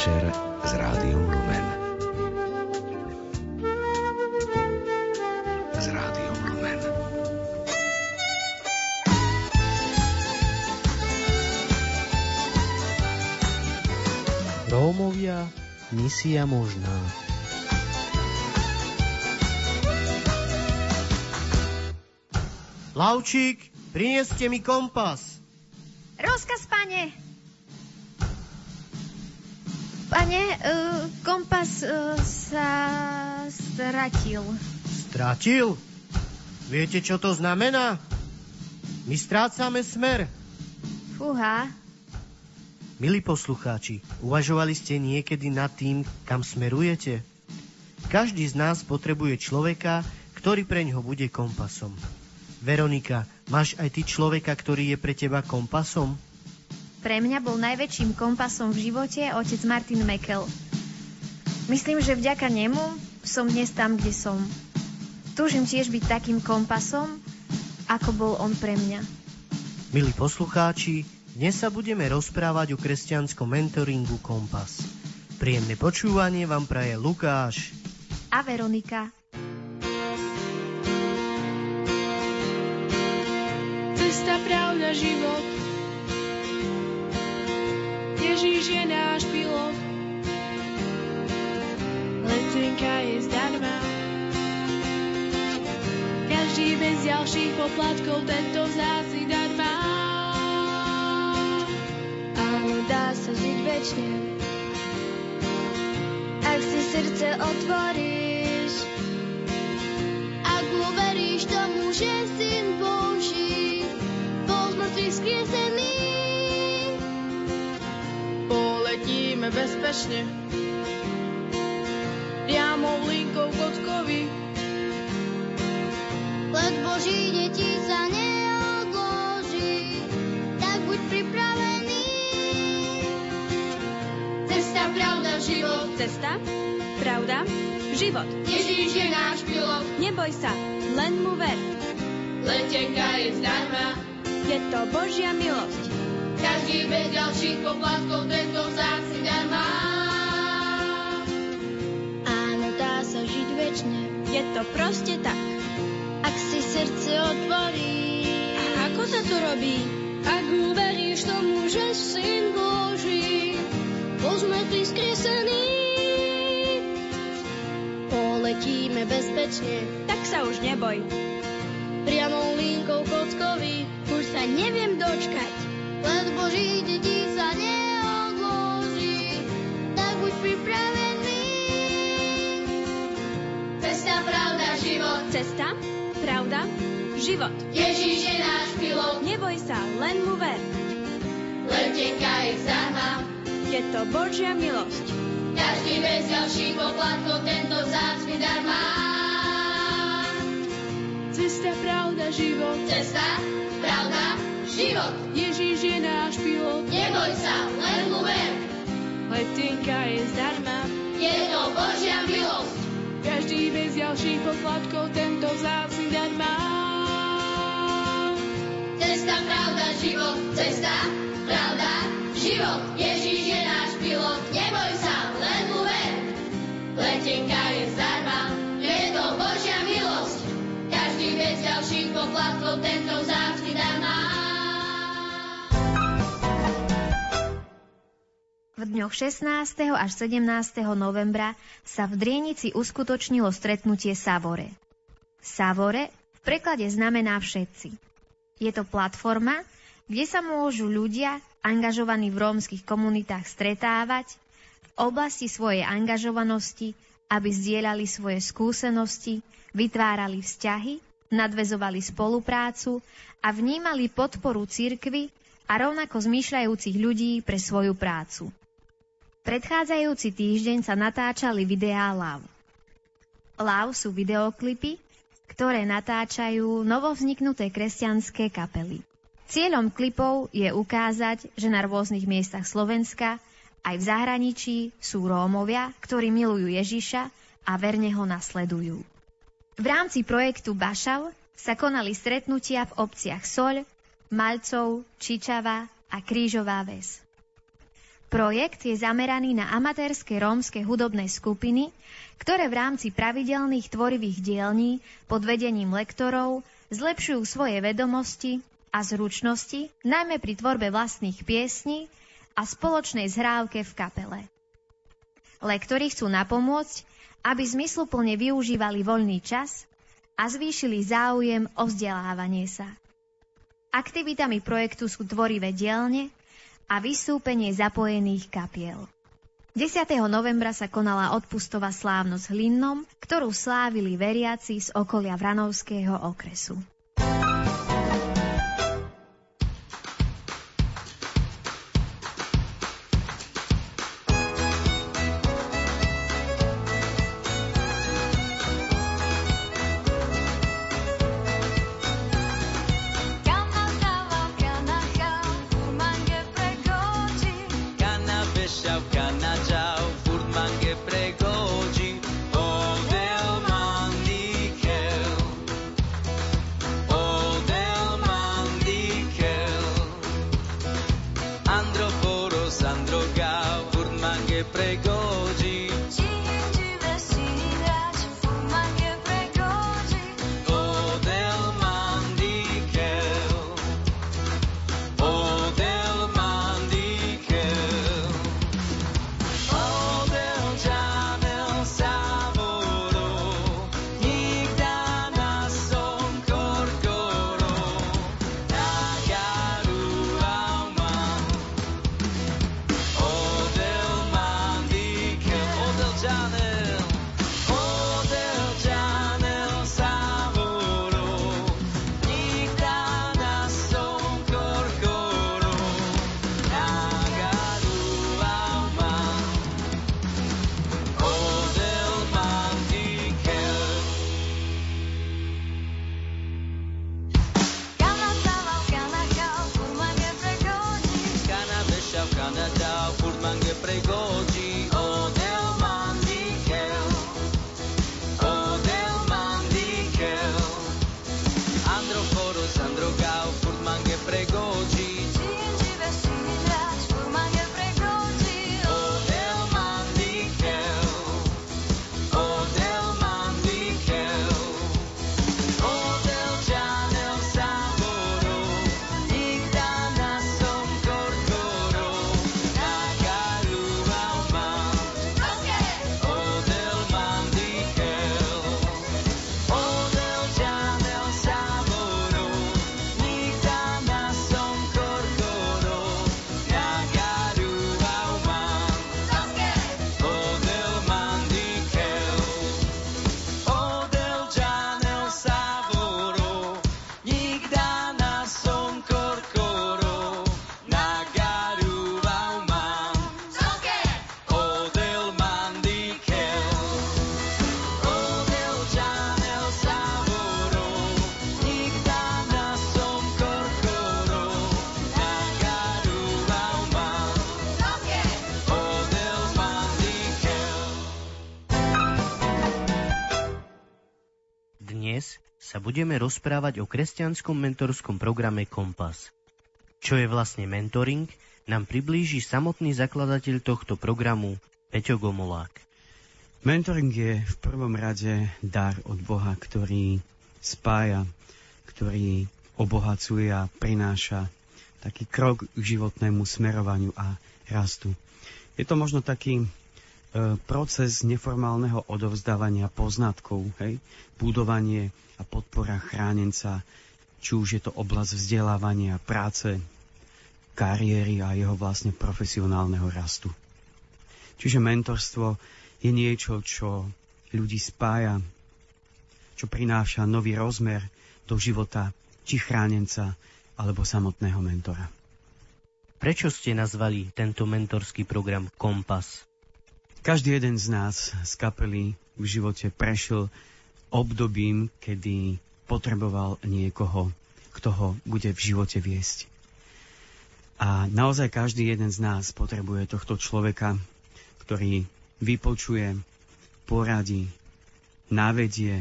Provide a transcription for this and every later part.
večer s Rádiom Lumen. S Rádiom Lumen. Rómovia, misia možná. Lavčík, prinieste mi kompas. Stratil. Stratil? Viete, čo to znamená? My strácame smer. Fúha. Milí poslucháči, uvažovali ste niekedy nad tým, kam smerujete? Každý z nás potrebuje človeka, ktorý pre ňoho bude kompasom. Veronika, máš aj ty človeka, ktorý je pre teba kompasom? Pre mňa bol najväčším kompasom v živote otec Martin Mekel. Myslím, že vďaka nemu som dnes tam, kde som. Túžim tiež byť takým kompasom, ako bol on pre mňa. Milí poslucháči, dnes sa budeme rozprávať o kresťanskom mentoringu Kompas. Príjemné počúvanie vám praje Lukáš a Veronika. Cesta, pravda, život Ježíš je náš pilot. Letenka je zdarma. Každý bez ďalších poplatkov tento vzácný dar má. Áno, dá sa žiť večne. Ak si srdce otvoríš, ak uveríš tomu, že syn Boží bol z mŕtvych skriesený, poletíme bezpečne. Priamo linkou kockovi. Let Boží deti sa neodloží, tak buď pripravený. Cesta, pravda, život. Cesta, pravda, život. Ježíš je náš pilot. Neboj sa, len mu ver. Letenka je zdarma. Je to Božia milosť. Každý bez ďalších poplatkov tento vzácny dar má. To proste tak. Ak si srdce otvorí. A ako sa to robí? Ak uveríš tomu, že syn Boží bol z mŕtvych skriesený. Poletíme bezpečne. Tak sa už neboj. Priamou linkou kockovi už sa neviem dočkať. Len Boží deti Cesta, pravda, život. Ježíš je náš pilot. Neboj sa, len mu ver. Letenka je zdarma. Je to Božia milosť. Každý bez ďalších poplatkov tento vzácny dar má. Cesta, pravda, život. Cesta, pravda, život. Ježíš je náš pilot. Neboj sa, len mu ver. Letenka je zdarma. Je to Božia milosť. Každý bez ďalších poplatkov tento vzácny dar má. Cesta, pravda, život. Cesta, pravda, život. Ježíš V dňoch 16. až 17. novembra sa v Drienici uskutočnilo stretnutie Savore. Savore v preklade znamená všetci. Je to platforma, kde sa môžu ľudia angažovaní v rómskych komunitách stretávať v oblasti svojej angažovanosti, aby zdieľali svoje skúsenosti, vytvárali vzťahy, nadvezovali spoluprácu a vnímali podporu cirkvy a rovnako zmýšľajúcich ľudí pre svoju prácu. Predchádzajúci týždeň sa natáčali videá LAV. LAV sú videoklipy, ktoré natáčajú novovzniknuté kresťanské kapely. Cieľom klipov je ukázať, že na rôznych miestach Slovenska aj v zahraničí sú Rómovia, ktorí milujú Ježiša a verne ho nasledujú. V rámci projektu Bašav sa konali stretnutia v obciach Soľ, Malcov, Čičava a Krížová väz. Projekt je zameraný na amatérske rómske hudobné skupiny, ktoré v rámci pravidelných tvorivých dielní pod vedením lektorov zlepšujú svoje vedomosti a zručnosti, najmä pri tvorbe vlastných piesní a spoločnej zhrávke v kapele. Lektori chcú napomôcť, aby zmysluplne využívali voľný čas a zvýšili záujem o vzdelávanie sa. Aktivitami projektu sú tvorivé dielne, a vystúpenie zapojených kapiel. 10. novembra sa konala odpustová slávnosť Hlinnom, ktorú slávili veriaci z okolia Vranovského okresu. Budeme rozprávať o kresťanskom mentorskom programe Kompas. Čo je vlastne mentoring, nám priblíži samotný zakladateľ tohto programu, Peťo Gomolák. Mentoring je v prvom rade dar od Boha, ktorý spája, ktorý obohacuje a prináša taký krok k životnému smerovaniu a rastu. Je to možno taký proces neformálneho odovzdávania poznatkov, hej? budovanie a podpora chránenca, či už je to oblasť vzdelávania, práce, kariéry a jeho vlastne profesionálneho rastu. Čiže mentorstvo je niečo, čo ľudí spája, čo prináša nový rozmer do života či chránenca alebo samotného mentora. Prečo ste nazvali tento mentorský program Kompas? Každý jeden z nás z kapely v živote prešiel obdobím, kedy potreboval niekoho, kto ho bude v živote viesť. A naozaj každý jeden z nás potrebuje tohto človeka, ktorý vypočuje, poradí, navedie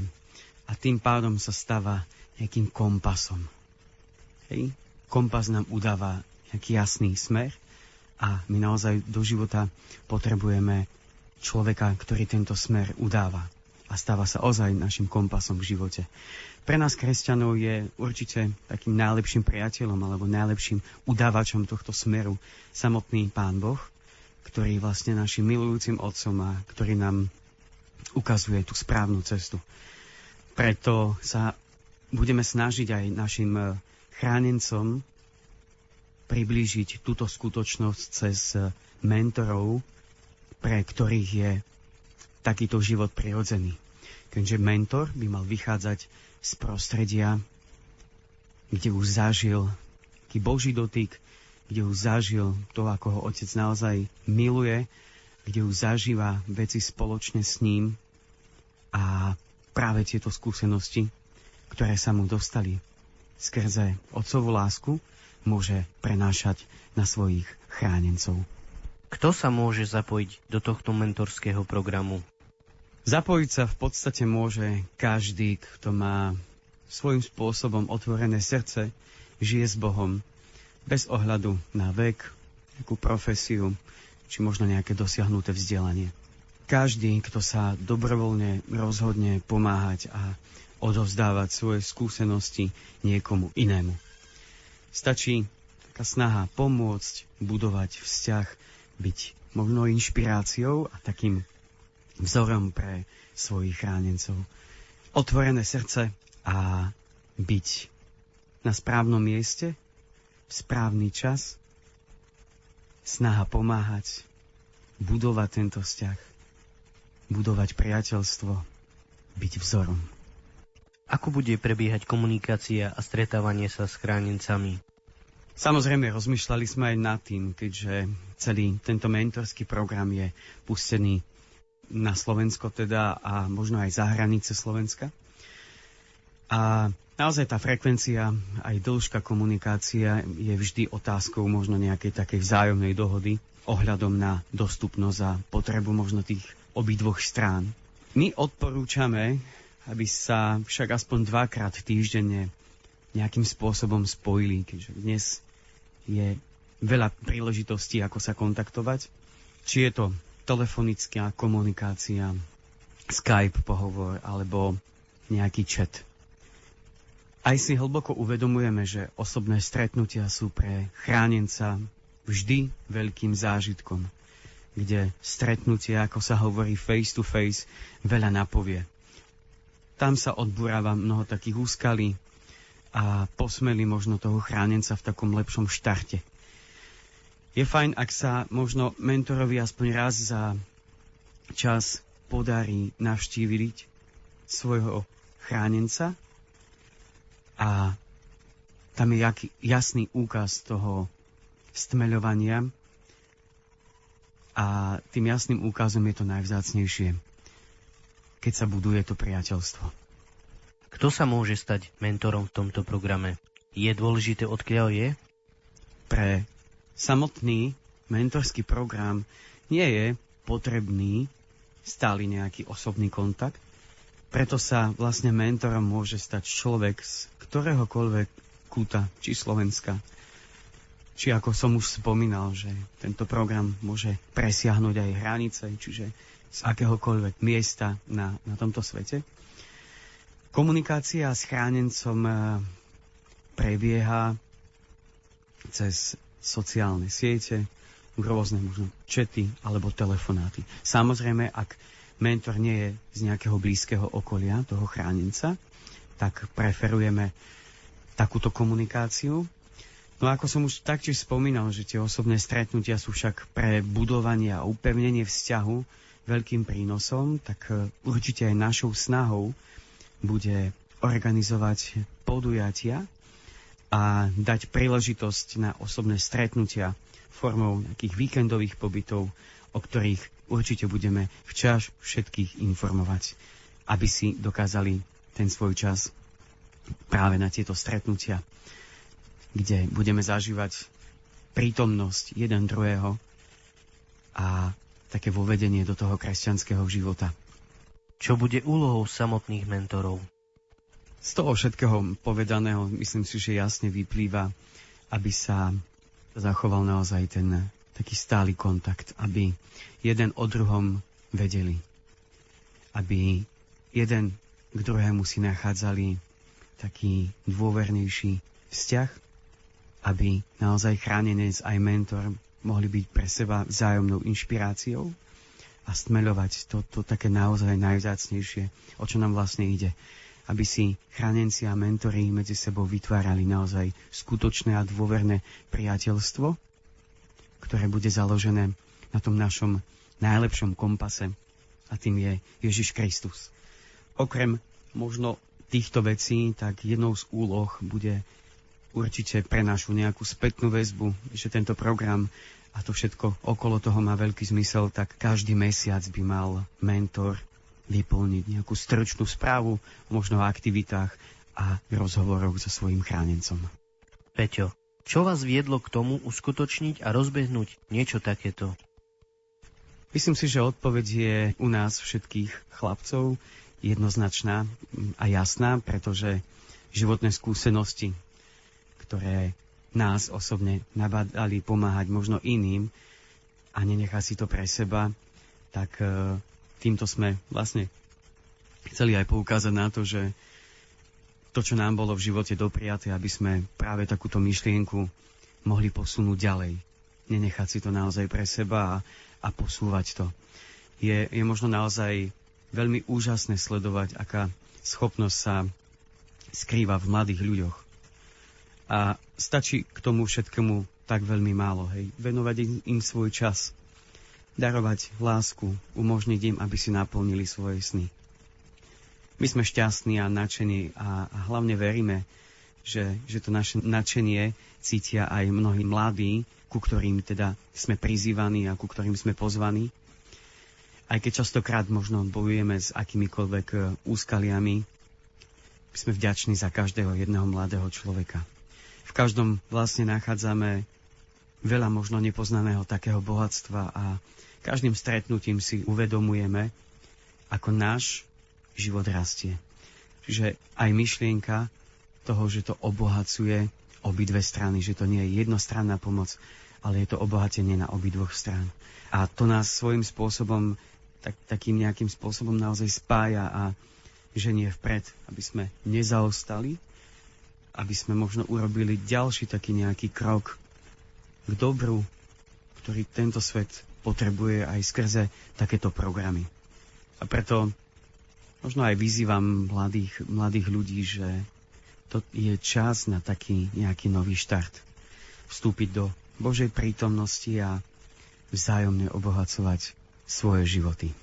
a tým pádom sa stáva nejakým kompasom. Hej? Kompas nám udáva nejaký jasný smer a my naozaj do života potrebujeme človeka, ktorý tento smer udáva a stáva sa ozaj našim kompasom v živote. Pre nás kresťanov je určite takým najlepším priateľom alebo najlepším udávačom tohto smeru samotný Pán Boh, ktorý je vlastne našim milujúcim otcom a ktorý nám ukazuje tú správnu cestu. Preto sa budeme snažiť aj našim eh, chránencom priblížiť túto skutočnosť cez eh, mentorov, pre ktorých je takýto život prirodzený. Keďže mentor by mal vychádzať z prostredia, kde už zažil taký Boží dotyk, kde už zažil to, ako ho otec naozaj miluje, kde už zažíva veci spoločne s ním a práve tieto skúsenosti, ktoré sa mu dostali skrze otcovú lásku, môže prenášať na svojich chránencov. Kto sa môže zapojiť do tohto mentorského programu? Zapojiť sa v podstate môže každý, kto má svojím spôsobom otvorené srdce, žije s Bohom, bez ohľadu na vek, nejakú profesiu, či možno nejaké dosiahnuté vzdelanie. Každý, kto sa dobrovoľne rozhodne pomáhať a odovzdávať svoje skúsenosti niekomu inému. Stačí taká snaha pomôcť, budovať vzťah, byť možno inšpiráciou a takým vzorom pre svojich chránencov. Otvorené srdce a byť na správnom mieste, v správny čas, snaha pomáhať, budovať tento vzťah, budovať priateľstvo, byť vzorom. Ako bude prebiehať komunikácia a stretávanie sa s chránencami? Samozrejme, rozmýšľali sme aj nad tým, keďže celý tento mentorský program je pustený na Slovensko teda a možno aj za hranice Slovenska. A naozaj tá frekvencia, aj dĺžka komunikácia je vždy otázkou možno nejakej takej vzájomnej dohody ohľadom na dostupnosť a potrebu možno tých obidvoch strán. My odporúčame, aby sa však aspoň dvakrát týždenne nejakým spôsobom spojili, keďže dnes je veľa príležitostí, ako sa kontaktovať. Či je to telefonická komunikácia, Skype pohovor alebo nejaký chat. Aj si hlboko uvedomujeme, že osobné stretnutia sú pre chránenca vždy veľkým zážitkom, kde stretnutie, ako sa hovorí face to face, veľa napovie. Tam sa odburáva mnoho takých úskalí a posmeli možno toho chránenca v takom lepšom štarte. Je fajn, ak sa možno mentorovi aspoň raz za čas podarí navštíviť svojho chránenca a tam je jasný úkaz toho stmeľovania a tým jasným úkazom je to najvzácnejšie, keď sa buduje to priateľstvo. Kto sa môže stať mentorom v tomto programe? Je dôležité, odkiaľ je? Pre samotný mentorský program nie je potrebný stály nejaký osobný kontakt, preto sa vlastne mentorom môže stať človek z ktoréhokoľvek kúta, či Slovenska. Či ako som už spomínal, že tento program môže presiahnuť aj hranice, čiže z akéhokoľvek miesta na, na tomto svete. Komunikácia s chránencom eh, prebieha cez sociálne siete, rôzne možno čety alebo telefonáty. Samozrejme, ak mentor nie je z nejakého blízkeho okolia toho chránenca, tak preferujeme takúto komunikáciu. No ako som už taktiež spomínal, že tie osobné stretnutia sú však pre budovanie a upevnenie vzťahu veľkým prínosom, tak e, určite aj našou snahou bude organizovať podujatia, a dať príležitosť na osobné stretnutia formou nejakých víkendových pobytov, o ktorých určite budeme včas všetkých informovať, aby si dokázali ten svoj čas práve na tieto stretnutia, kde budeme zažívať prítomnosť jeden druhého a také vovedenie do toho kresťanského života. Čo bude úlohou samotných mentorov? Z toho všetkého povedaného myslím si, že jasne vyplýva, aby sa zachoval naozaj ten, taký stály kontakt, aby jeden o druhom vedeli. Aby jeden k druhému si nachádzali taký dôvernejší vzťah, aby naozaj chránenec aj mentor mohli byť pre seba vzájomnou inšpiráciou a stmeľovať to, to také naozaj najvzácnejšie, o čo nám vlastne ide. Aby si chránenci a mentori medzi sebou vytvárali naozaj skutočné a dôverné priateľstvo, ktoré bude založené na tom našom najlepšom kompase a tým je Ježiš Kristus. Okrem možno týchto vecí, tak jednou z úloh bude určite pre našu nejakú spätnú väzbu, že tento program a to všetko okolo toho má veľký zmysel, tak každý mesiac by mal mentor vyplniť nejakú stručnú správu, možno o aktivitách a rozhovoroch so svojím chránencom. Peťo, čo vás viedlo k tomu uskutočniť a rozbehnúť niečo takéto? Myslím si, že odpoveď je u nás všetkých chlapcov jednoznačná a jasná, pretože životné skúsenosti, ktoré nás osobne nabádali pomáhať možno iným a nenechá si to pre seba, tak e, týmto sme vlastne chceli aj poukázať na to, že to, čo nám bolo v živote dopriaté, aby sme práve takúto myšlienku mohli posunúť ďalej. Nenechať si to naozaj pre seba a, a posúvať to. Je, je možno naozaj veľmi úžasné sledovať, aká schopnosť sa skrýva v mladých ľuďoch. A stačí k tomu všetkému tak veľmi málo, hej. Venovať im, svoj čas, darovať lásku, umožniť im, aby si naplnili svoje sny. My sme šťastní a nadšení a, a hlavne veríme, že, že to naše nadšenie cítia aj mnohí mladí, ku ktorým teda sme prizývaní a ku ktorým sme pozvaní aj keď častokrát možno bojujeme s akýmikoľvek e, úskaliami, sme vďační za každého jedného mladého človeka. V každom vlastne nachádzame veľa možno nepoznaného takého bohatstva a každým stretnutím si uvedomujeme, ako náš život rastie. Čiže aj myšlienka toho, že to obohacuje obidve strany, že to nie je jednostranná pomoc, ale je to obohatenie na obidvoch strán. A to nás svojím spôsobom tak, takým nejakým spôsobom naozaj spája a ženie vpred, aby sme nezaostali, aby sme možno urobili ďalší taký nejaký krok k dobru, ktorý tento svet potrebuje aj skrze takéto programy. A preto možno aj vyzývam mladých, mladých ľudí, že to je čas na taký nejaký nový štart. Vstúpiť do Božej prítomnosti a vzájomne obohacovať svoje životy.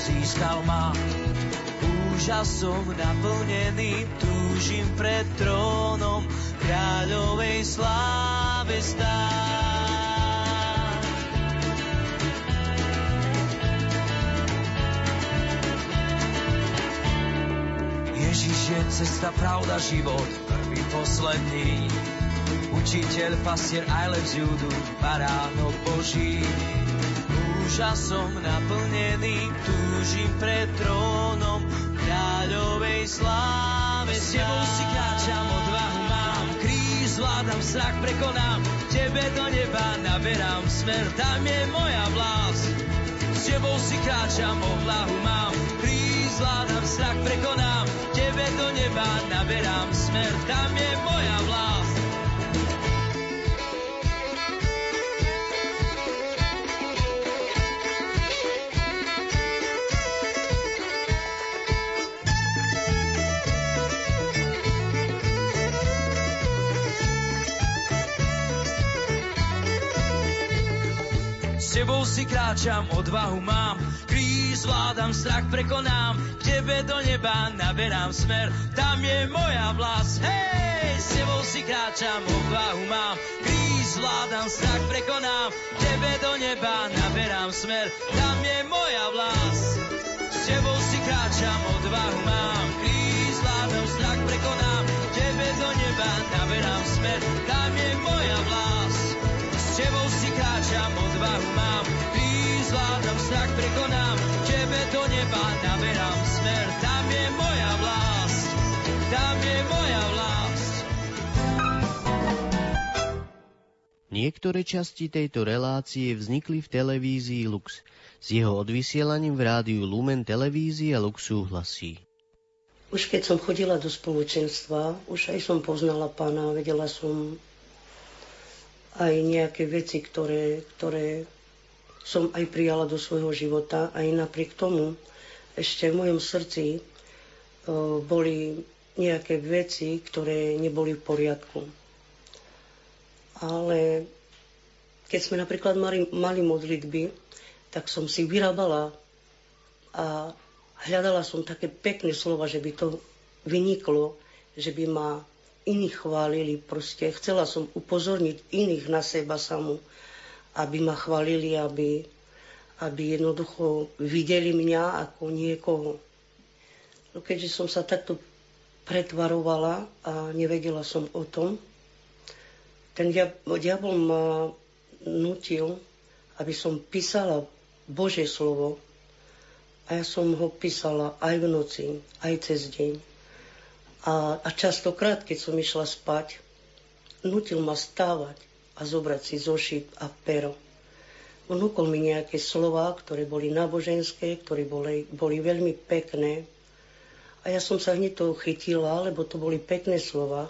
Získal ma. Úžasom naplnený, túžim pred trónom kráľovej sláve stáť. Ježiš je cesta, pravda, život, prvý, posledný. Učiteľ, pastier, aj lev z judu, baránok Boží úžasom naplnený, túžim pred trónom kráľovej sláve. S tebou si kráčam, odvahu mám, kríž zvládam, strach prekonám, tebe do neba naberám smer, tam je moja vlast. S tebou si kráčam, odvahu mám, kríž zvládam, strach prekonám, tebe do neba naberám smer, tam je moja vlast. Si kráčam, odvahu mám, kríž zvládam, strach prekonám, k tebe do neba naberám smer, tam je moja vlast, hej, s tebou si kráčam, odvahu mám, kríž zvládam, strach prekonám, k tebe do neba naberám smer, tam je moja vlast, s tebou si kráčam, odvahu mám, kríž zvládam, strach prekonám, k tebe do neba naberám smer, tam je moja vlast, tebou si kráčam, odvahu mám, zvládam, strach prekonám, tebe do neba naberám smer, tam je moja vlast, tam je moja vlast. Niektoré časti tejto relácie vznikli v televízii Lux. S jeho odvysielaním v rádiu Lumen televízia Lux súhlasí. Už keď som chodila do spoločenstva, už aj som poznala pána, vedela som aj nejaké veci, ktoré, ktoré som aj prijala do svojho života. Aj napriek tomu ešte v mojom srdci o, boli nejaké veci, ktoré neboli v poriadku. Ale keď sme napríklad mali, mali modlitby, tak som si vyrábala a hľadala som také pekné slova, že by to vyniklo, že by ma iní chválili. Proste chcela som upozorniť iných na seba samú, aby ma chválili, aby, aby jednoducho videli mňa ako niekoho. No keďže som sa takto pretvarovala a nevedela som o tom, ten diabol ma nutil, aby som písala Božie slovo a ja som ho písala aj v noci, aj cez deň. A, a častokrát, keď som išla spať, nutil ma stávať a zobrať si zošit a pero. Vnúkol mi nejaké slova, ktoré boli náboženské, ktoré boli, boli veľmi pekné. A ja som sa hneď toho chytila, lebo to boli pekné slova.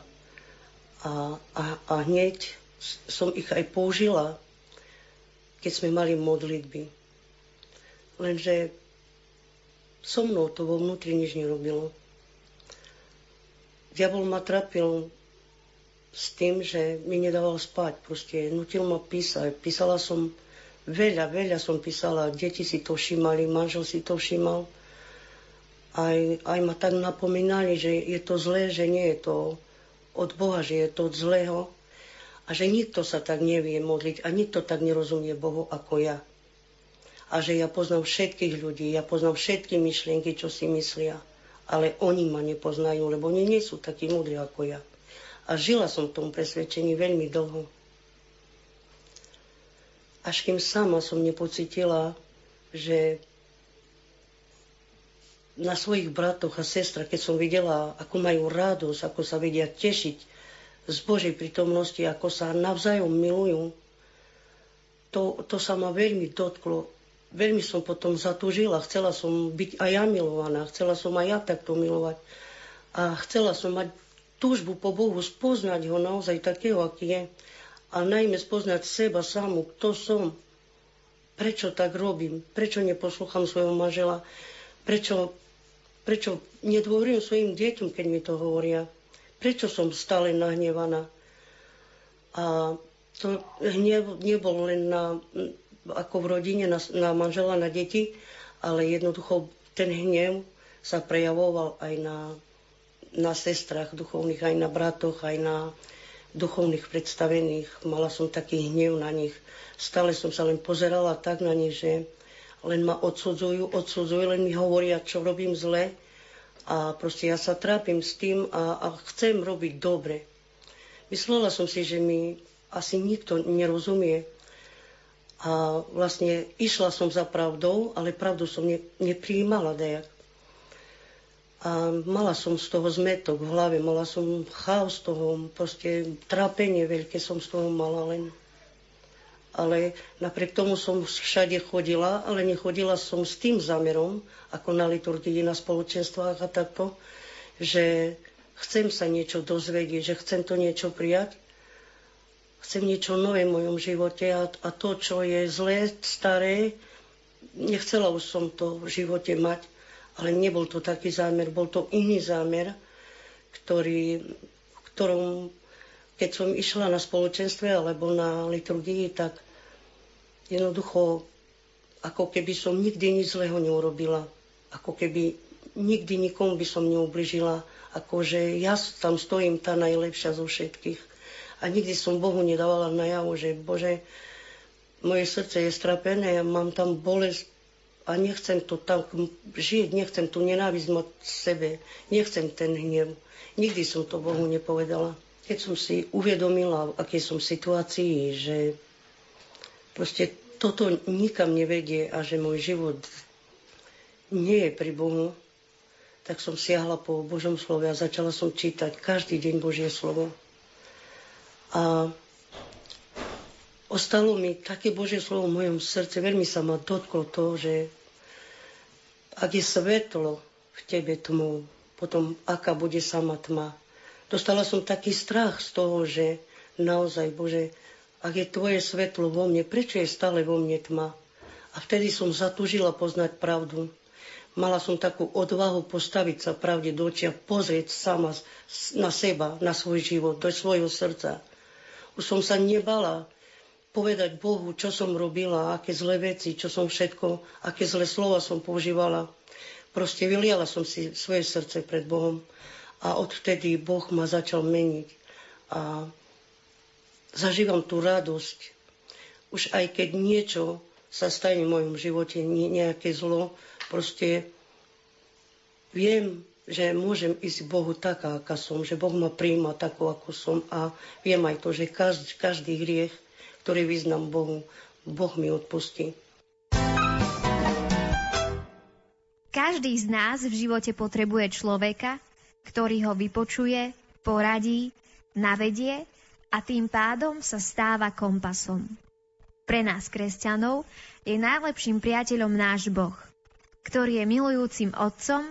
A, a, a hneď som ich aj použila, keď sme mali modlitby. Lenže so mnou to vo vnútri nič nerobilo. Diabol ma trapil s tým, že mi nedával spať. Proste nutil ma písať. Písala som veľa, veľa som písala. Deti si to všímali, manžel si to všímal. Aj, aj ma tak napomínali, že je to zlé, že nie je to od Boha, že je to od zlého a že nikto sa tak nevie modliť a nikto tak nerozumie Bohu ako ja. A že ja poznám všetkých ľudí, ja poznám všetky myšlienky, čo si myslia, ale oni ma nepoznajú, lebo oni nie sú takí múdri ako ja. A žila som v tom presvedčení veľmi dlho. Až kým sama som nepocitila, že na svojich bratoch a sestrach, keď som videla, ako majú radosť, ako sa vedia tešiť z Božej prítomnosti, ako sa navzájom milujú, to, to sa ma veľmi dotklo. Veľmi som potom zatúžila, chcela som byť aj ja milovaná, chcela som aj ja takto milovať. A chcela som mať túžbu po Bohu, spoznať ho naozaj takého, aký je. A najmä spoznať seba samú, kto som, prečo tak robím, prečo neposlúcham svojho manžela, prečo Prečo nedôverujem svojim deťom, keď mi to hovoria? Prečo som stále nahnevaná? A to hnev nebol len na, ako v rodine, na, na manžela, na deti, ale jednoducho ten hnev sa prejavoval aj na, na sestrach duchovných, aj na bratoch, aj na duchovných predstavených. Mala som taký hnev na nich. Stále som sa len pozerala tak na nich, že len ma odsudzujú, odsudzujú, len mi hovoria, čo robím zle a proste ja sa trápim s tým a, a chcem robiť dobre. Myslela som si, že mi asi nikto nerozumie a vlastne išla som za pravdou, ale pravdu som ne, neprijímala dejak. A mala som z toho zmetok v hlave, mala som chaos toho, proste trápenie veľké som z toho mala len ale napriek tomu som všade chodila, ale nechodila som s tým zámerom, ako na liturgii, na spoločenstvách a takto, že chcem sa niečo dozvedieť, že chcem to niečo prijať, chcem niečo nové v mojom živote a, a to, čo je zlé, staré, nechcela už som to v živote mať, ale nebol to taký zámer, bol to iný zámer, ktorý, ktorom keď som išla na spoločenstve alebo na liturgii, tak jednoducho ako keby som nikdy nič zlého neurobila. Ako keby nikdy nikomu by som neubližila. Akože ja tam stojím tá najlepšia zo všetkých. A nikdy som Bohu nedávala najavo, že Bože, moje srdce je strapené, ja mám tam bolesť a nechcem to tam žiť, nechcem tu nenávisť mať sebe, nechcem ten hnev. Nikdy som to Bohu nepovedala. Keď som si uvedomila, v akej som situácii, že proste toto nikam nevedie a že môj život nie je pri Bohu, tak som siahla po Božom slove a začala som čítať každý deň Božie slovo. A ostalo mi také Božie slovo v mojom srdce, veľmi sa ma dotklo to, že ak je svetlo v tebe tmou, potom aká bude sama tma. Dostala som taký strach z toho, že naozaj, Bože, ak je tvoje svetlo vo mne, prečo je stále vo mne tma? A vtedy som zatúžila poznať pravdu. Mala som takú odvahu postaviť sa pravde do očia, pozrieť sama na seba, na svoj život, do svojho srdca. Už som sa nebala povedať Bohu, čo som robila, aké zlé veci, čo som všetko, aké zlé slova som používala. Proste vyliala som si svoje srdce pred Bohom a odvtedy Boh ma začal meniť. A zažívam tú radosť. Už aj keď niečo sa stane v mojom živote, nejaké zlo, proste viem, že môžem ísť Bohu taká, aká som, že Boh ma príjma takú, ako som a viem aj to, že každý, každý hriech ktorý vyznám Bohu, Boh mi odpustí. Každý z nás v živote potrebuje človeka, ktorý ho vypočuje, poradí, navedie a tým pádom sa stáva kompasom. Pre nás, kresťanov, je najlepším priateľom náš Boh, ktorý je milujúcim otcom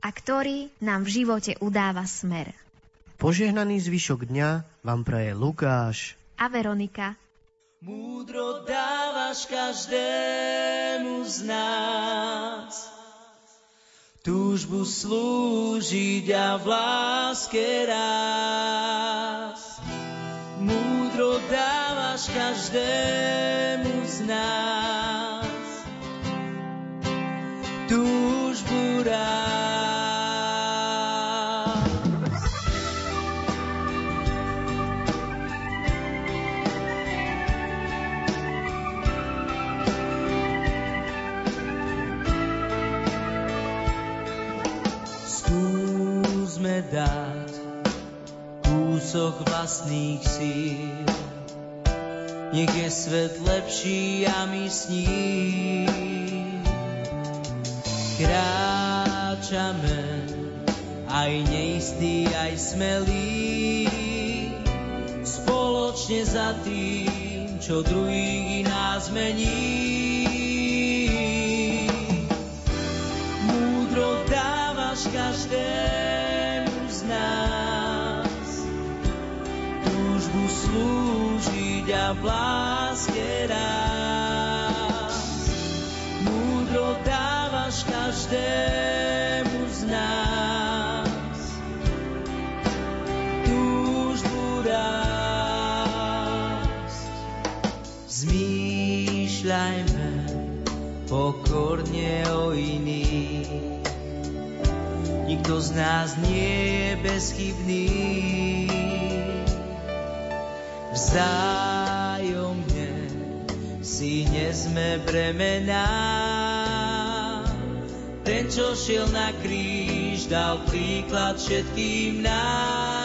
a ktorý nám v živote udáva smer. Požehnaný zvyšok dňa vám praje Lukáš a Veronika. Múdro dávaš každému z nás túžbu slúžiť a v láske rás. Múdro dávaš každému z nás vlastných síl. Nech je svet lepší a my s ním kráčame, aj neistý, aj smelý, spoločne za tým, čo druhý nás mení. V láske rásť. Múdro dávaš každému z nás túžbu rásť. Zmýšľajme pokorne o iných. Nikto z nás nie je bezchybný si nesme bremená. Ten, čo šiel na kríž, dal príklad všetkým nám.